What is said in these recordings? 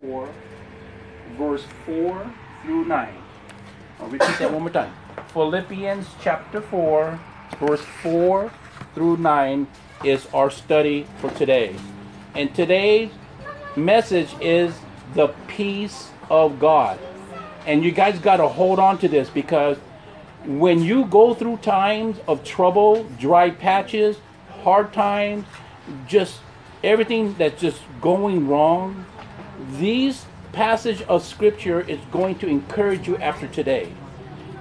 4, verse 4 through 9. I'll repeat that one more time. Philippians chapter 4, verse 4 through 9 is our study for today. And today's message is the peace of God. And you guys got to hold on to this because when you go through times of trouble, dry patches, hard times, just everything that's just going wrong, these passage of scripture is going to encourage you after today.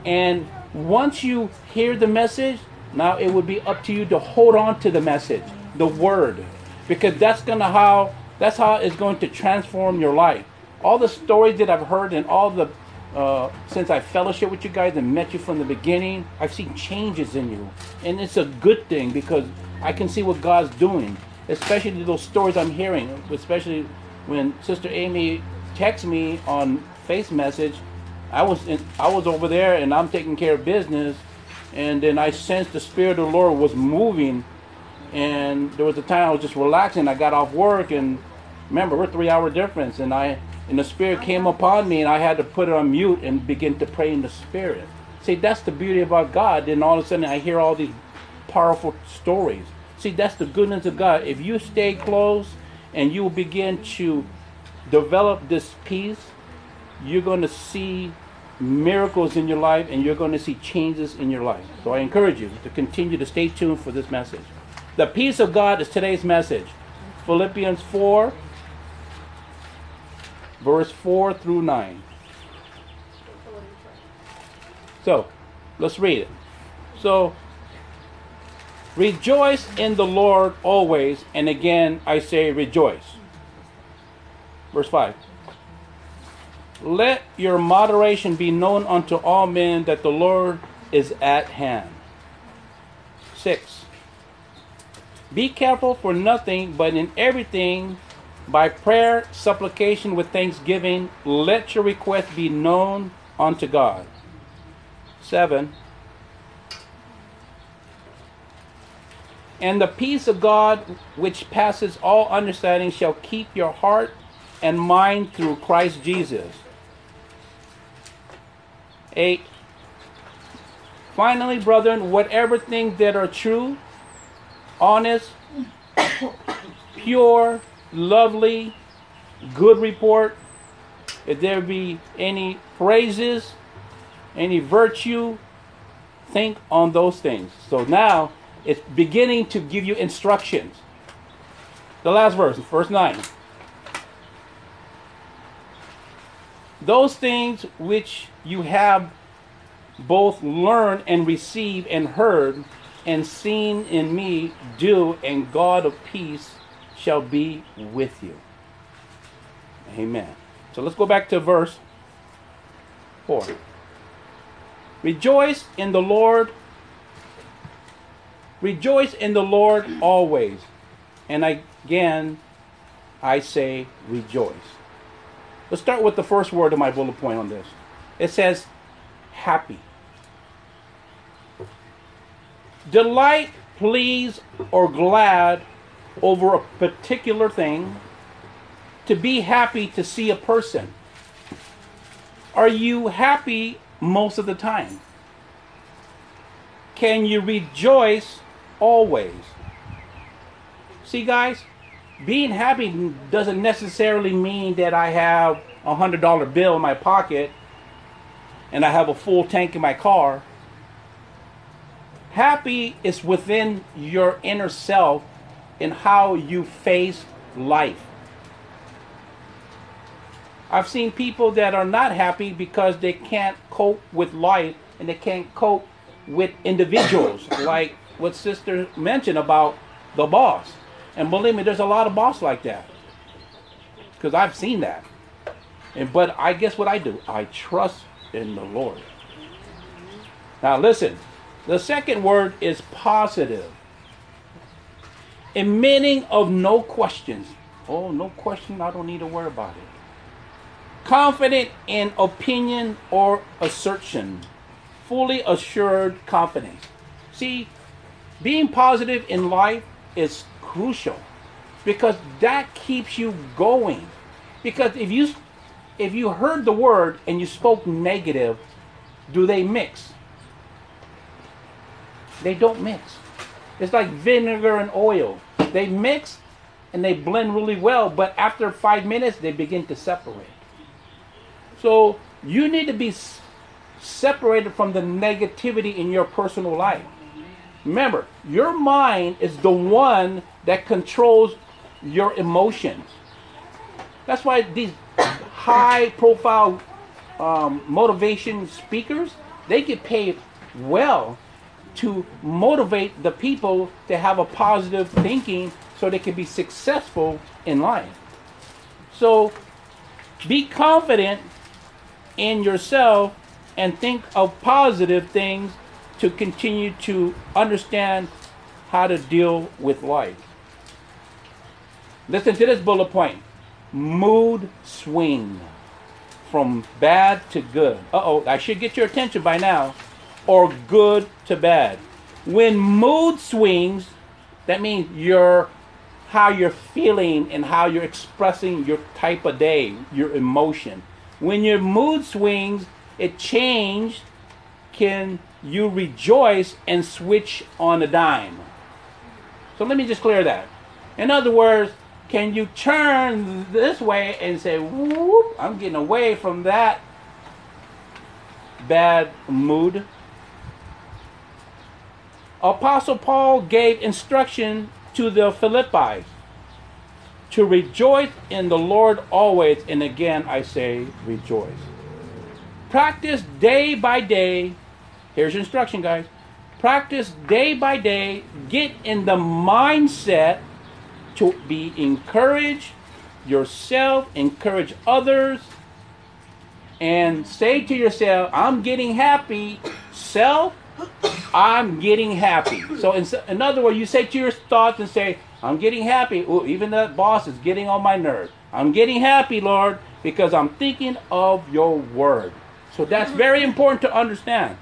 And once you hear the message, now it would be up to you to hold on to the message, the word, because that's gonna how that's how it's going to transform your life. All the stories that I've heard and all the uh, since I fellowship with you guys and met you from the beginning, I've seen changes in you, and it's a good thing because I can see what God's doing. Especially those stories I'm hearing, especially when Sister Amy texts me on face message. I was in, I was over there and I'm taking care of business, and then I sensed the Spirit of the Lord was moving, and there was a time I was just relaxing. I got off work and remember we're three hour difference, and I and the Spirit came upon me, and I had to put it on mute and begin to pray in the Spirit. See, that's the beauty about God. Then all of a sudden, I hear all these powerful stories. See, that's the goodness of God. If you stay close and you will begin to develop this peace, you're going to see miracles in your life and you're going to see changes in your life. So I encourage you to continue to stay tuned for this message. The peace of God is today's message. Philippians 4 verse 4 through 9. So, let's read it. So, rejoice in the Lord always, and again I say rejoice. Verse 5. Let your moderation be known unto all men that the Lord is at hand. 6. Be careful for nothing, but in everything by prayer, supplication with thanksgiving, let your request be known unto God. 7. And the peace of God, which passes all understanding, shall keep your heart and mind through Christ Jesus. 8. Finally, brethren, whatever things that are true, honest, pure, lovely, good report. If there be any praises, any virtue, think on those things. So now it's beginning to give you instructions. The last verse, verse 9. Those things which you have both learned and received and heard and seen in me, do, and God of peace shall be with you. Amen. So let's go back to verse 4. Rejoice in the Lord. Rejoice in the Lord always. And again, I say rejoice. Let's start with the first word of my bullet point on this. It says happy. Delight, please, or glad over a particular thing, to be happy to see a person. Are you happy most of the time? Can you rejoice always? See, guys, being happy doesn't necessarily mean that I have a hundred dollar bill in my pocket and I have a full tank in my car. Happy is within your inner self in how you face life. I've seen people that are not happy because they can't cope with life and they can't cope with individuals, like what Sister mentioned about the boss. And believe me, there's a lot of boss like that. Because I've seen that. And but I guess what I do? I trust in the Lord. Now listen, the second word is positive a meaning of no questions. Oh, no question, I don't need to worry about it. Confident in opinion or assertion. Fully assured confidence. See, being positive in life is crucial because that keeps you going. Because if you if you heard the word and you spoke negative, do they mix? They don't mix. It's like vinegar and oil. They mix and they blend really well, but after five minutes, they begin to separate. So you need to be separated from the negativity in your personal life. Remember, your mind is the one that controls your emotions. That's why these high profile um, motivation speakers, they get paid well to motivate the people to have a positive thinking so they can be successful in life. So be confident in yourself and think of positive things to continue to understand how to deal with life. Listen to this bullet point mood swing from bad to good. Uh oh, I should get your attention by now. Or good to bad. When mood swings, that means your how you're feeling and how you're expressing your type of day, your emotion. When your mood swings, it changed. Can you rejoice and switch on a dime? So let me just clear that. In other words, can you turn this way and say, whoop, I'm getting away from that bad mood? Apostle Paul gave instruction to the Philippi to rejoice in the Lord always. And again, I say rejoice. Practice day by day. Here's your instruction, guys. Practice day by day. Get in the mindset to be encouraged yourself, encourage others, and say to yourself, I'm getting happy. Self, I'm getting happy. So, in, in other words, you say to your thoughts and say, I'm getting happy. Ooh, even that boss is getting on my nerves. I'm getting happy, Lord, because I'm thinking of your word. So that's mm-hmm. very important to understand.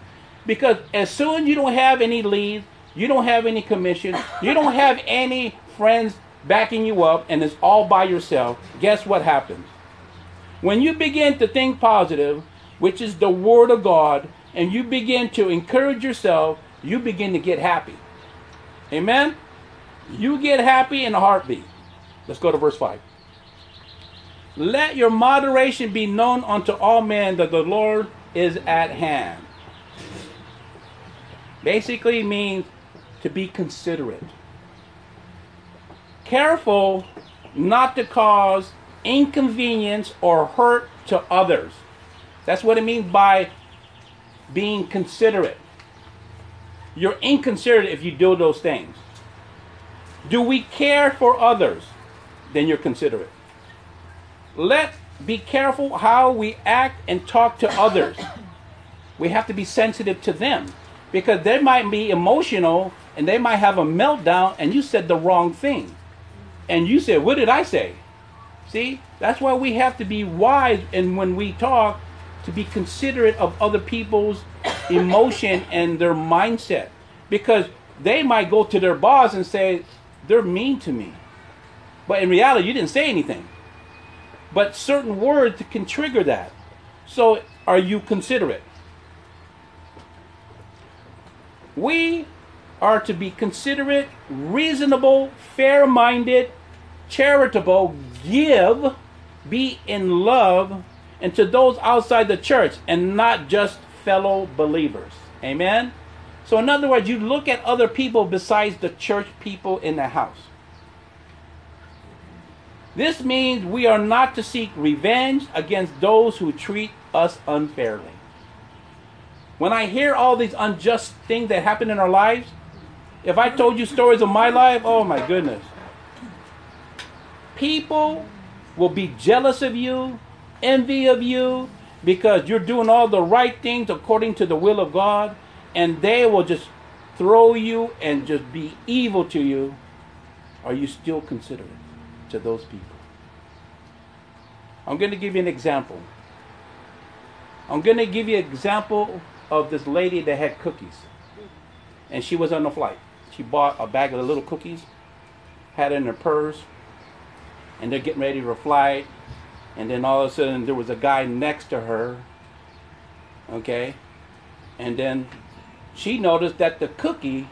Because as soon as you don't have any leads, you don't have any commission, you don't have any friends backing you up, and it's all by yourself, guess what happens? When you begin to think positive, which is the Word of God, and you begin to encourage yourself, you begin to get happy. Amen? You get happy in a heartbeat. Let's go to verse 5. Let your moderation be known unto all men that the Lord is at hand. Basically means to be considerate. Careful not to cause inconvenience or hurt to others. That's what it means by being considerate. You're inconsiderate if you do those things. Do we care for others? Then you're considerate. Let be careful how we act and talk to others. We have to be sensitive to them because they might be emotional and they might have a meltdown and you said the wrong thing. And you said, What did I say? See, that's why we have to be wise and when we talk to be considerate of other people's emotion and their mindset because they might go to their boss and say they're mean to me. But in reality, you didn't say anything. But certain words can trigger that. So are you considerate? We are to be considerate, reasonable, fair minded, charitable, give, be in love, and to those outside the church, and not just fellow believers. Amen? So, in other words, you look at other people besides the church people in the house. This means we are not to seek revenge against those who treat us unfairly. When I hear all these unjust things that happen in our lives, if I told you stories of my life, oh my goodness. People will be jealous of you, envy of you, because you're doing all the right things according to the will of God, and they will just throw you and just be evil to you. Are you still considerate to those people? I'm going to give you an example. I'm going to give you an example of this lady that had cookies. And she was on the flight. She bought a bag of the little cookies, had it in her purse, and they're getting ready to fly. And then all of a sudden there was a guy next to her. Okay? And then she noticed that the cookie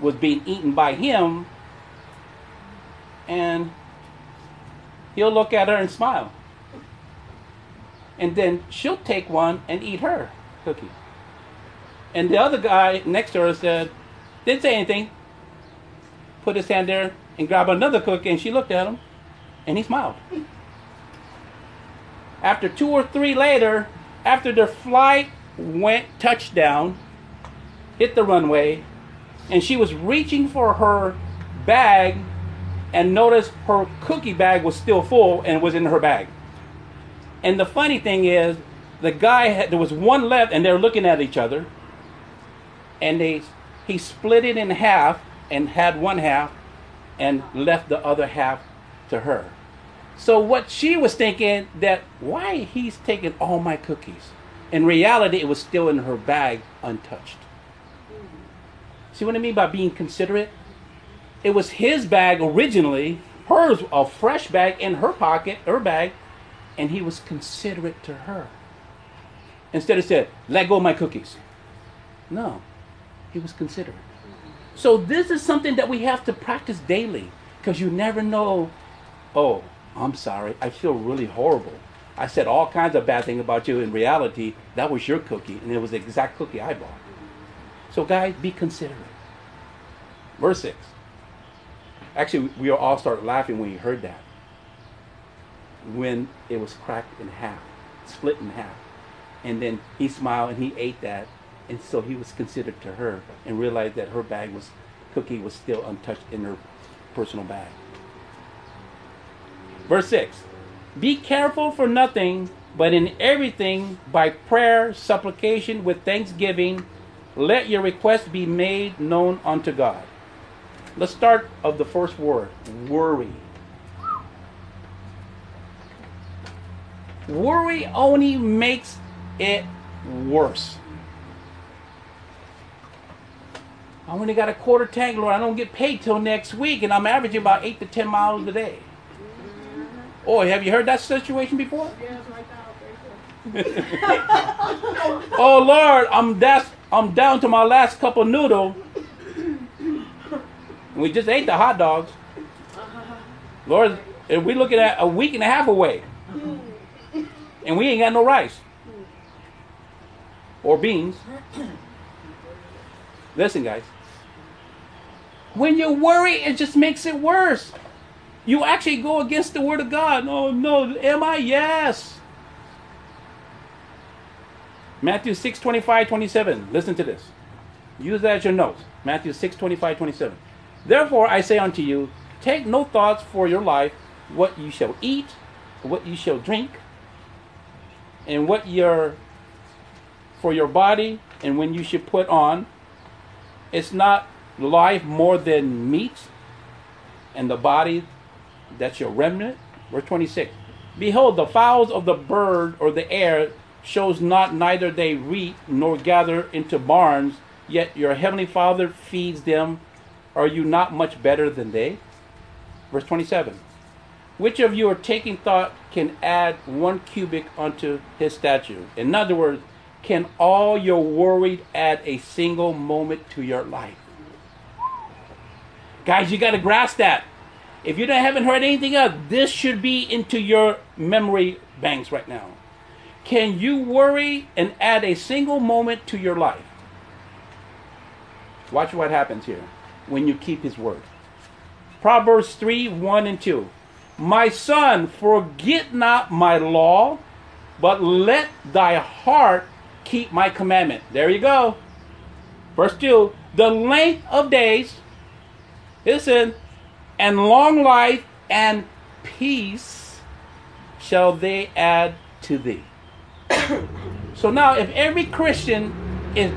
was being eaten by him. And he'll look at her and smile. And then she'll take one and eat her cookie. And the other guy next to her said, didn't say anything, put his hand there and grabbed another cookie, and she looked at him, and he smiled. After two or three later, after their flight went touchdown, hit the runway, and she was reaching for her bag and noticed her cookie bag was still full and was in her bag. And the funny thing is, the guy had, there was one left, and they're looking at each other, and they he split it in half and had one half, and left the other half to her. So what she was thinking that why he's taking all my cookies. In reality, it was still in her bag untouched. See what I mean by being considerate? It was his bag originally, hers a fresh bag in her pocket, her bag, and he was considerate to her. Instead of said, let go of my cookies. No, he was considerate. So this is something that we have to practice daily because you never know, oh, I'm sorry, I feel really horrible. I said all kinds of bad things about you. In reality, that was your cookie, and it was the exact cookie I bought. So, guys, be considerate. Verse 6. Actually, we all started laughing when we heard that. When it was cracked in half, split in half. And then he smiled and he ate that. And so he was considered to her and realized that her bag was, cookie was still untouched in her personal bag. Verse 6 Be careful for nothing, but in everything, by prayer, supplication, with thanksgiving, let your requests be made known unto God. Let's start of the first word worry. Worry only makes it worse. I only got a quarter tank, Lord. I don't get paid till next week, and I'm averaging about eight to ten miles a day. Oh, have you heard that situation before? oh Lord, I'm that's I'm down to my last cup of noodle. We just ate the hot dogs. Lord, we're looking at a week and a half away. And we ain't got no rice. Or beans. Listen, guys. When you worry, it just makes it worse. You actually go against the word of God. Oh no, am I? Yes. Matthew 6, 25, 27. Listen to this. Use that as your notes. Matthew 6, 25, 27. Therefore I say unto you, take no thoughts for your life, what you shall eat, what you shall drink, and what your for your body, and when you should put on. It's not life more than meat, and the body that's your remnant. Verse 26. Behold, the fowls of the bird or the air shows not neither they reap nor gather into barns, yet your heavenly Father feeds them. Are you not much better than they? Verse 27. Which of you are taking thought can add one cubit unto his stature? In other words, can all your worried add a single moment to your life? Guys, you got to grasp that. If you haven't heard anything else, this should be into your memory banks right now. Can you worry and add a single moment to your life? Watch what happens here when you keep his word. Proverbs 3 1 and 2. My son, forget not my law, but let thy heart keep my commandment. There you go. Verse 2 The length of days, listen, and long life and peace shall they add to thee. so now, if every Christian is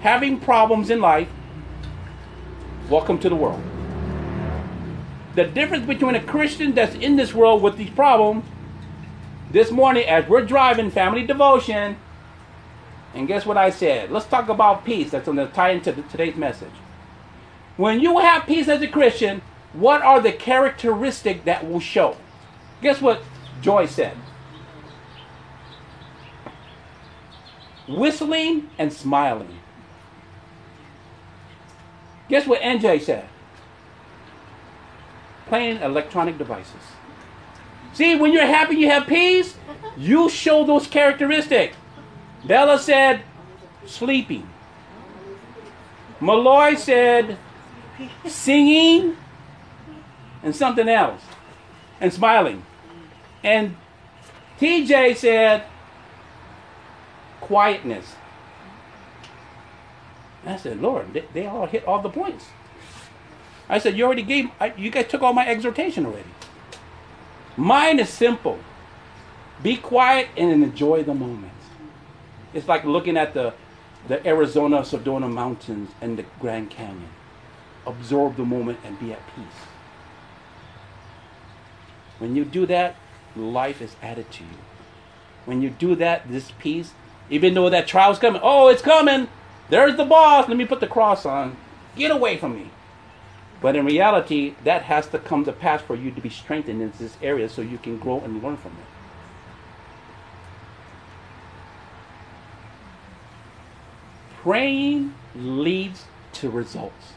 having problems in life, welcome to the world. The difference between a Christian that's in this world with these problems, this morning as we're driving family devotion, and guess what I said? Let's talk about peace. That's going to tie into today's message. When you have peace as a Christian, what are the characteristic that will show? Guess what Joy said? Whistling and smiling. Guess what NJ said? Playing electronic devices. See, when you're happy, you have peace, you show those characteristics. Bella said, sleeping. Malloy said, singing and something else and smiling. And TJ said, quietness. I said, Lord, they, they, all hit all the points. I said, You already gave, I, you guys took all my exhortation already. Mine is simple be quiet and enjoy the moment. It's like looking at the, the Arizona Sedona Mountains and the Grand Canyon. Absorb the moment and be at peace. When you do that, life is added to you. When you do that, this peace, even though that trial's coming, oh, it's coming. There's the boss. Let me put the cross on. Get away from me. But in reality, that has to come to pass for you to be strengthened in this area so you can grow and learn from it. Praying leads to results.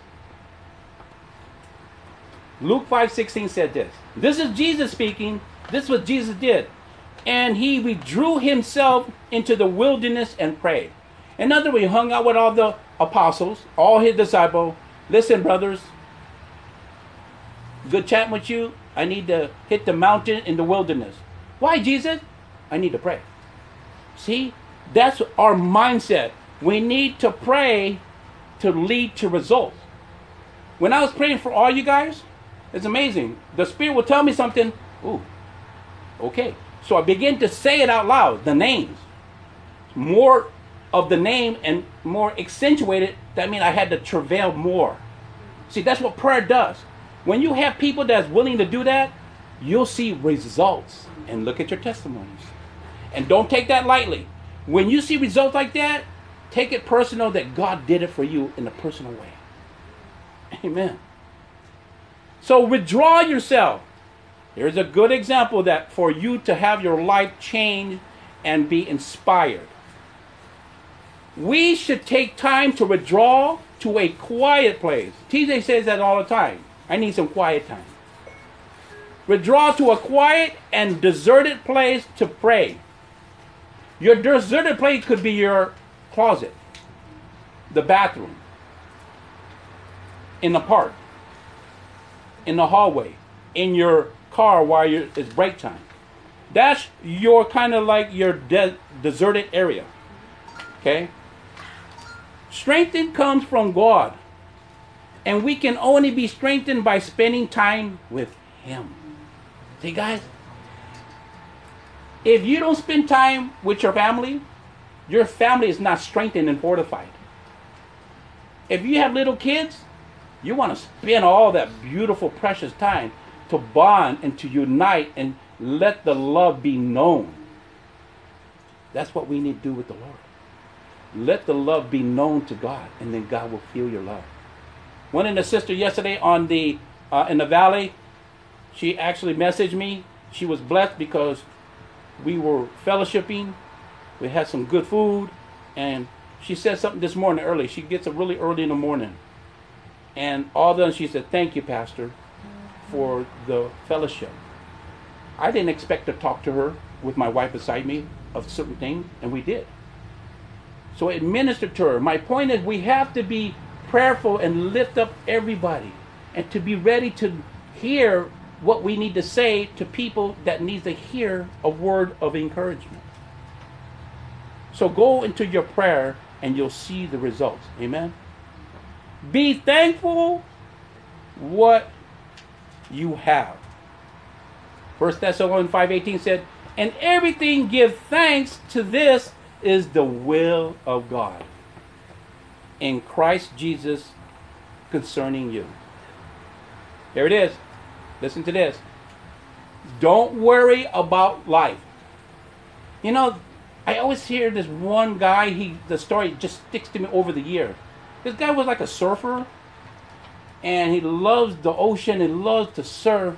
Luke 5:16 said this. This is Jesus speaking. This is what Jesus did. And he withdrew himself into the wilderness and prayed. In other words, he hung out with all the apostles, all his disciples. Listen, brothers, good chatting with you. I need to hit the mountain in the wilderness. Why, Jesus? I need to pray. See, that's our mindset. We need to pray to lead to results. When I was praying for all you guys, it's amazing. The Spirit will tell me something. Ooh, okay. So I begin to say it out loud, the names. More of the name and more accentuated, that means I had to travail more. See, that's what prayer does. When you have people that's willing to do that, you'll see results. And look at your testimonies. And don't take that lightly. When you see results like that, take it personal that God did it for you in a personal way. Amen. So withdraw yourself. Here's a good example that for you to have your life change and be inspired. We should take time to withdraw to a quiet place. TJ says that all the time. I need some quiet time. Withdraw to a quiet and deserted place to pray. Your deserted place could be your closet, the bathroom, in the park, in the hallway, in your car while it's break time. That's your kind of like your de- deserted area. Okay? Strength comes from God. And we can only be strengthened by spending time with Him. See, guys, if you don't spend time with your family, your family is not strengthened and fortified. If you have little kids, you want to spend all that beautiful, precious time to bond and to unite and let the love be known. That's what we need to do with the Lord. Let the love be known to God, and then God will feel your love. One of the sister yesterday on the uh, in the valley, she actually messaged me. She was blessed because we were fellowshipping. We had some good food, and she said something this morning early. She gets up really early in the morning, and all sudden she said, "Thank you, Pastor, for the fellowship." I didn't expect to talk to her with my wife beside me of certain things, and we did. So it ministered to her. My point is, we have to be prayerful and lift up everybody and to be ready to hear what we need to say to people that need to hear a word of encouragement. So go into your prayer and you'll see the results. Amen. Be thankful what you have. First Thessalonians 5:18 said, "And everything give thanks to this is the will of God in Christ Jesus concerning you. Here it is. Listen to this. Don't worry about life. You know, I always hear this one guy, he the story just sticks to me over the year. This guy was like a surfer and he loves the ocean and loves to surf.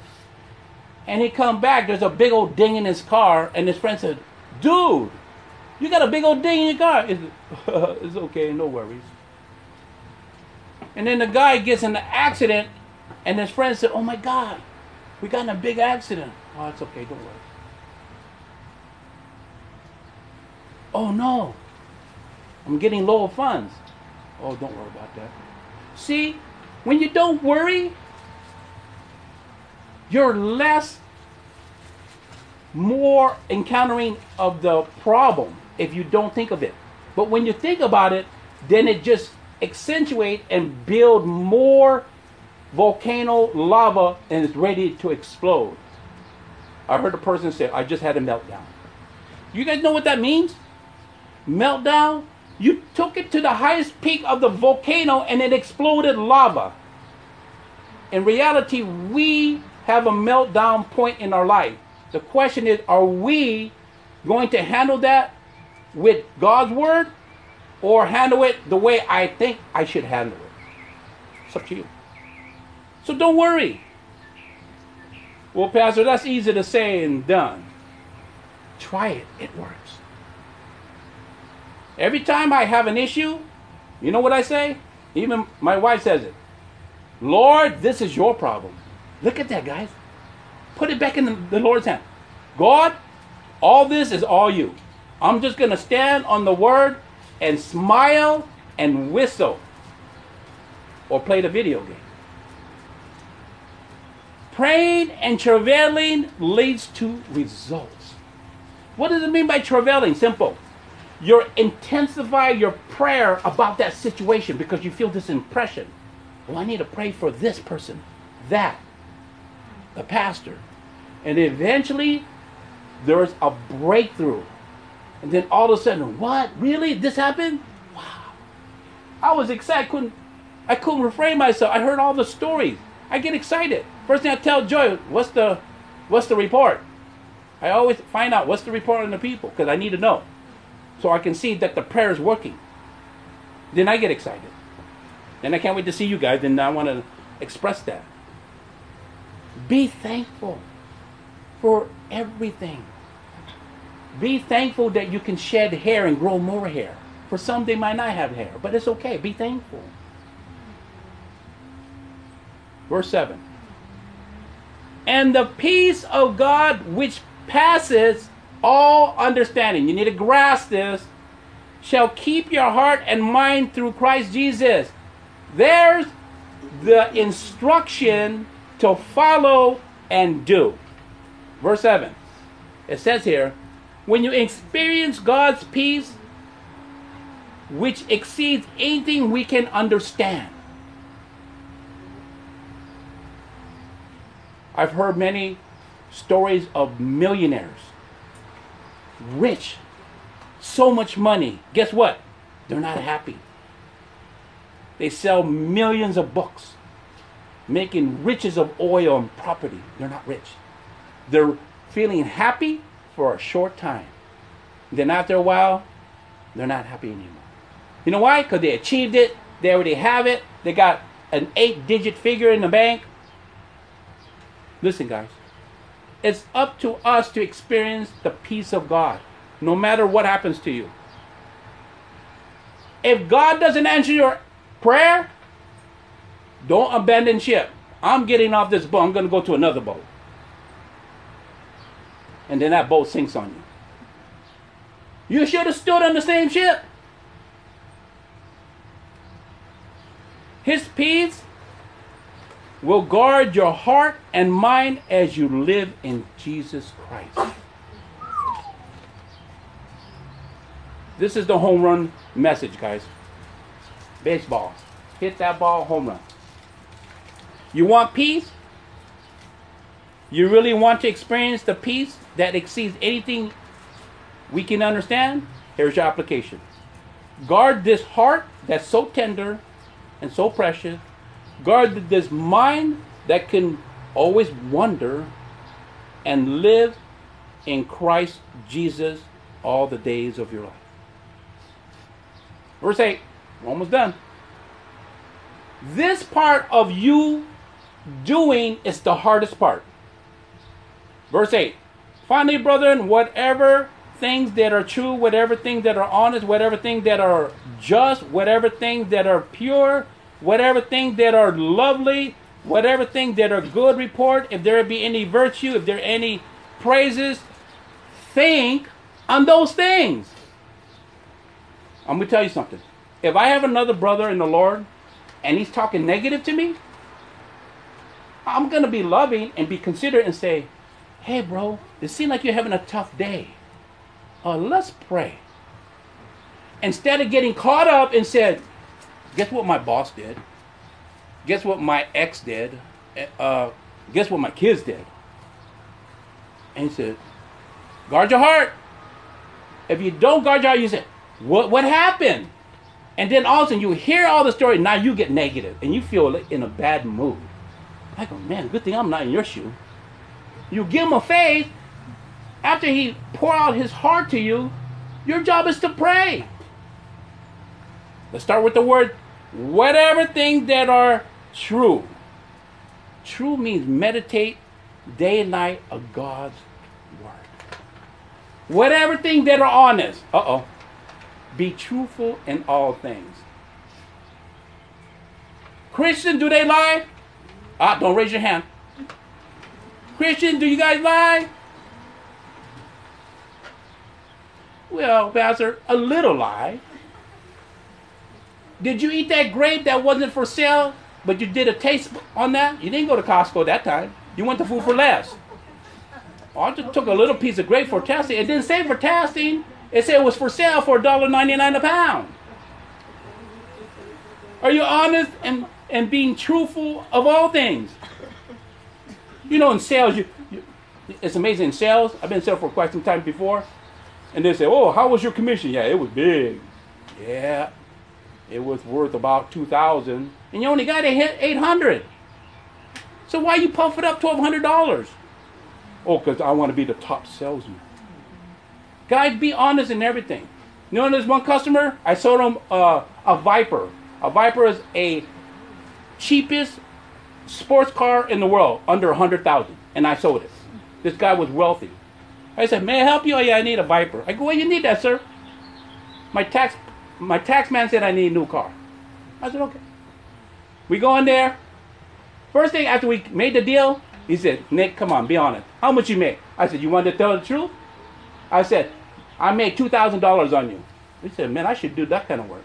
And he come back, there's a big old ding in his car, and his friend said, Dude, You got a big old ding in your car. It's, it's okay, no worries. And then the guy gets in the accident, and his friend said, Oh my God, we got in a big accident. Oh, it's okay, don't worry. Oh no, I'm getting low of funds. Oh, don't worry about that. See, when you don't worry, you're less more encountering of the problem if you don't think of it. But when you think about it, then it just accentuate and build more volcano lava and it's ready to explode. I heard a person say, I just had a meltdown. You guys know what that means? Meltdown? You took it to the highest peak of the volcano and it exploded lava. In reality, we have a meltdown point in our life. The question is, are we going to handle that with God's word or handle it the way I think I should handle it? It's up to you. So don't worry. Well, Pastor, that's easy to say and done. Try it, it works. Every time I have an issue, you know what I say? Even my wife says it. Lord, this is your problem. Look at that, guys. Put it back in the, the Lord's hand. God, all this is all you. I'm just going to stand on the word and smile and whistle or play the video game. Praying and travailing leads to results. What does it mean by travailing? Simple. You intensify your prayer about that situation because you feel this impression. Well, I need to pray for this person, that, the pastor. And eventually, there's a breakthrough. And then all of a sudden, what? Really? This happened? Wow. I was excited. I couldn't, I couldn't refrain myself. I heard all the stories. I get excited. First thing I tell Joy, what's the, what's the report? I always find out what's the report on the people because I need to know, so I can see that the prayer is working. Then I get excited. Then I can't wait to see you guys. Then I want to express that. Be thankful for everything. Be thankful that you can shed hair and grow more hair. For some, they might not have hair, but it's okay. Be thankful. Verse 7 And the peace of God, which passes all understanding, you need to grasp this, shall keep your heart and mind through Christ Jesus. There's the instruction to follow and do. Verse 7. It says here, when you experience God's peace, which exceeds anything we can understand. I've heard many stories of millionaires, rich, so much money. Guess what? They're not happy. They sell millions of books, making riches of oil and property. They're not rich. They're feeling happy for a short time. Then after a while, they're not happy anymore. You know why? Because they achieved it, they already have it, they got an eight digit figure in the bank. Listen, guys, it's up to us to experience the peace of God, no matter what happens to you. If God doesn't answer your prayer, don't abandon ship. I'm getting off this boat, I'm going to go to another boat and then that boat sinks on you. You should have stood on the same ship. His peace will guard your heart and mind as you live in Jesus Christ. This is the home run message, guys. Baseball. Hit that ball, home run. You want peace? You really want to experience the peace that exceeds anything we can understand? Here's your application. Guard this heart that's so tender and so precious. Guard this mind that can always wonder and live in Christ Jesus all the days of your life. Verse 8, we're almost done. This part of you doing is the hardest part. Verse 8 Finally, brethren, whatever things that are true, whatever things that are honest, whatever things that are just, whatever things that are pure, whatever things that are lovely, whatever things that are good report, if there be any virtue, if there any praises, think on those things. I'm going to tell you something. If I have another brother in the Lord and he's talking negative to me, I'm going to be loving and be considerate and say, hey, bro, it seems like you're having a tough day. Uh, let's pray. Instead of getting caught up and said, guess what my boss did? Guess what my ex did? Uh, guess what my kids did? And he said, guard your heart. If you don't guard your heart, you say, what, what happened? And then all of a sudden you hear all the story, now you get negative and you feel in a bad mood. I go, man, good thing I'm not in your shoe. You give him a faith. After he pour out his heart to you, your job is to pray. Let's start with the word whatever things that are true. True means meditate day and night of God's word. Whatever things that are honest. Uh oh. Be truthful in all things. Christians, do they lie? Ah, don't raise your hand. Christians, do you guys lie? Well, Pastor, a little lie. Did you eat that grape that wasn't for sale, but you did a taste on that? You didn't go to Costco that time. You went to Food 4 Less. Oh, I just took a little piece of grape for testing. It didn't say for testing. It said it was for sale for $1.99 a pound. Are you honest and, and being truthful of all things? You know, in sales, you, you, it's amazing. In sales, I've been in sales for quite some time before, and they say, "Oh, how was your commission?" Yeah, it was big. Yeah, it was worth about two thousand, and you only got to hit eight hundred. So why you puff it up twelve hundred dollars? Oh, because I want to be the top salesman. Guys, be honest in everything. You know, there's one customer I sold him uh, a Viper. A Viper is a cheapest sports car in the world under a hundred thousand, and I sold it. This guy was wealthy. I said, "May I help you?" Oh, yeah, I need a Viper. I go, "Well, you need that, sir." My tax, my tax man said I need a new car. I said, "Okay." We go in there. First thing after we made the deal, he said, "Nick, come on, be honest. How much you make?" I said, "You want to tell the truth?" I said, "I made two thousand dollars on you." He said, "Man, I should do that kind of work."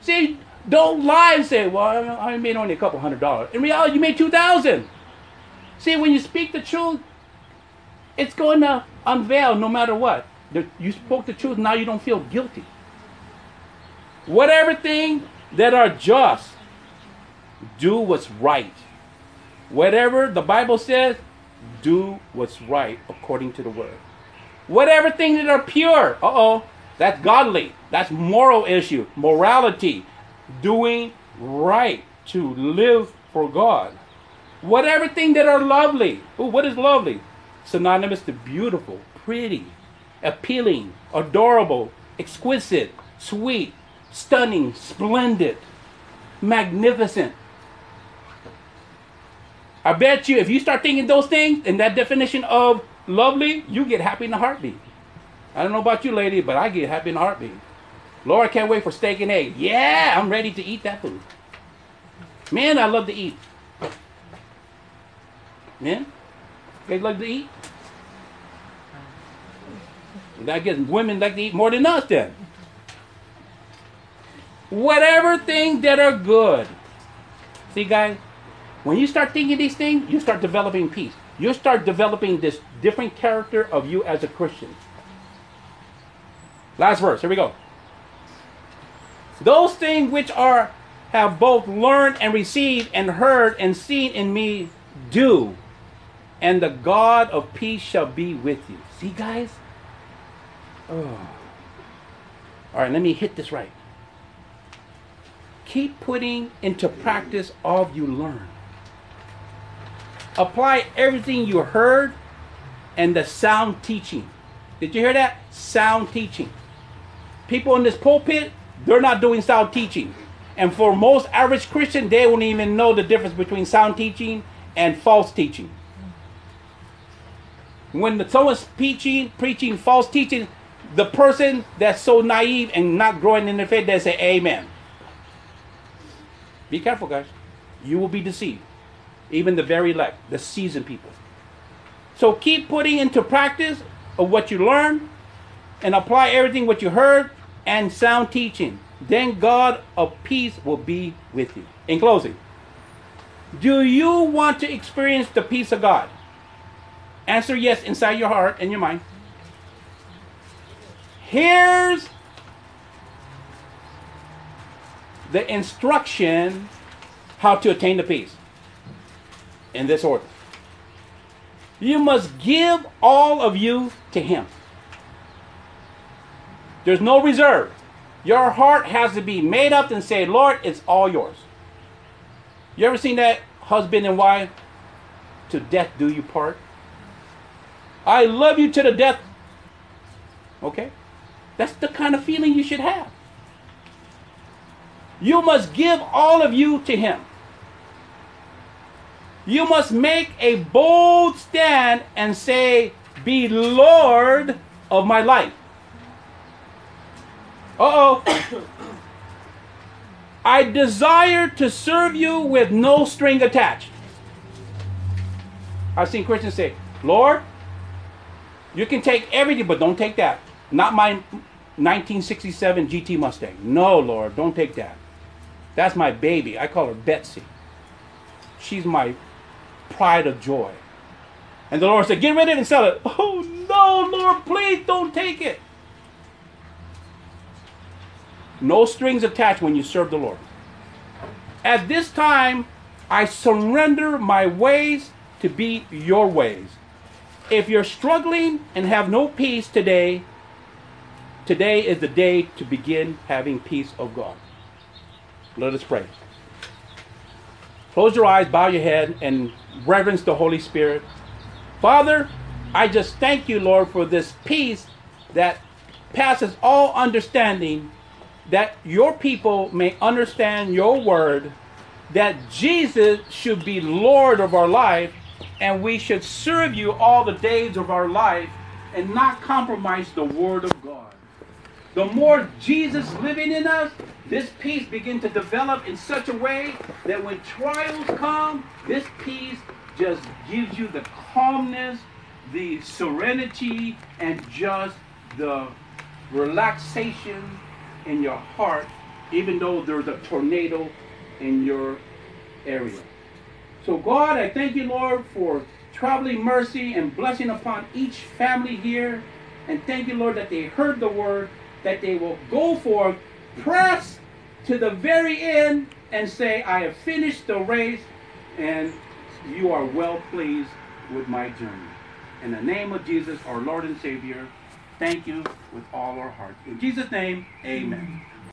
See, don't lie and say, well, I made only a couple hundred dollars. In reality, you made 2000 See, when you speak the truth, it's going to unveil no matter what. You spoke the truth, now you don't feel guilty. Whatever thing that are just, do what's right. Whatever the Bible says, do what's right according to the word. Whatever things that are pure, uh oh, that's godly. That's moral issue, morality doing right, to live for God. Whatever thing that are lovely. Ooh, what is lovely? Synonymous to beautiful, pretty, appealing, adorable, exquisite, sweet, stunning, splendid, magnificent. I bet you if you start thinking those things and that definition of lovely, you get happy in a heartbeat. I don't know about you, lady, but I get happy in a heartbeat. Lord, I can't wait for steak and egg. Yeah, I'm ready to eat that food. Man, I love to eat. Man, they love to eat? I guess women like to eat more than us then. Whatever things that are good. See, guys, when you start thinking these things, you start developing peace. You start developing this different character of you as a Christian. Last verse. Here we go. Those things which are have both learned and received and heard and seen in me do, and the God of peace shall be with you. See, guys? Oh. All right, let me hit this right. Keep putting into practice all you learn. Apply everything you heard and the sound teaching. Did you hear that? Sound teaching. People in this pulpit they're not doing sound teaching. And for most average Christian, they won't even know the difference between sound teaching and false teaching. When someone's preaching, preaching false teaching, the person that's so naive and not growing in the faith, they say amen. Be careful, guys. You will be deceived. Even the very elect, the seasoned people. So keep putting into practice of what you learn and apply everything what you heard and sound teaching. Then God of peace will be with you. In closing, do you want to experience the peace of God? Answer yes inside your heart and your mind. Here's the instruction how to attain the peace in this order. You must give all of you to Him. There's no reserve. Your heart has to be made up and say, Lord, it's all yours. You ever seen that husband and wife? To death do you part. I love you to the death. Okay? That's the kind of feeling you should have. You must give all of you to Him. You must make a bold stand and say, Be Lord of my life. Uh oh. I desire to serve you with no string attached. I've seen Christians say, Lord, you can take everything, but don't take that. Not my 1967 GT Mustang. No, Lord, don't take that. That's my baby. I call her Betsy. She's my pride of joy. And the Lord said, Get rid of it and sell it. Oh, no, Lord, please don't take it. No strings attached when you serve the Lord. At this time, I surrender my ways to be your ways. If you're struggling and have no peace today, today is the day to begin having peace of God. Let us pray. Close your eyes, bow your head, and reverence the Holy Spirit. Father, I just thank you, Lord, for this peace that passes all understanding, that your people may understand your word, that Jesus should be Lord of our life, and we should serve you all the days of our life and not compromise the word of God. The more Jesus living in us, this peace begin to develop in such a way that when trials come, this peace just gives you the calmness, the serenity, and just the relaxation in your heart, even though there's a tornado in your area. So, God, I thank you, Lord, for traveling mercy and blessing upon each family here. And thank you, Lord, that they heard the word, that they will go forth, press to the very end, and say, I have finished the race, and you are well pleased with my journey. In the name of Jesus, our Lord and Savior, thank you with all our heart. In Jesus' name, amen.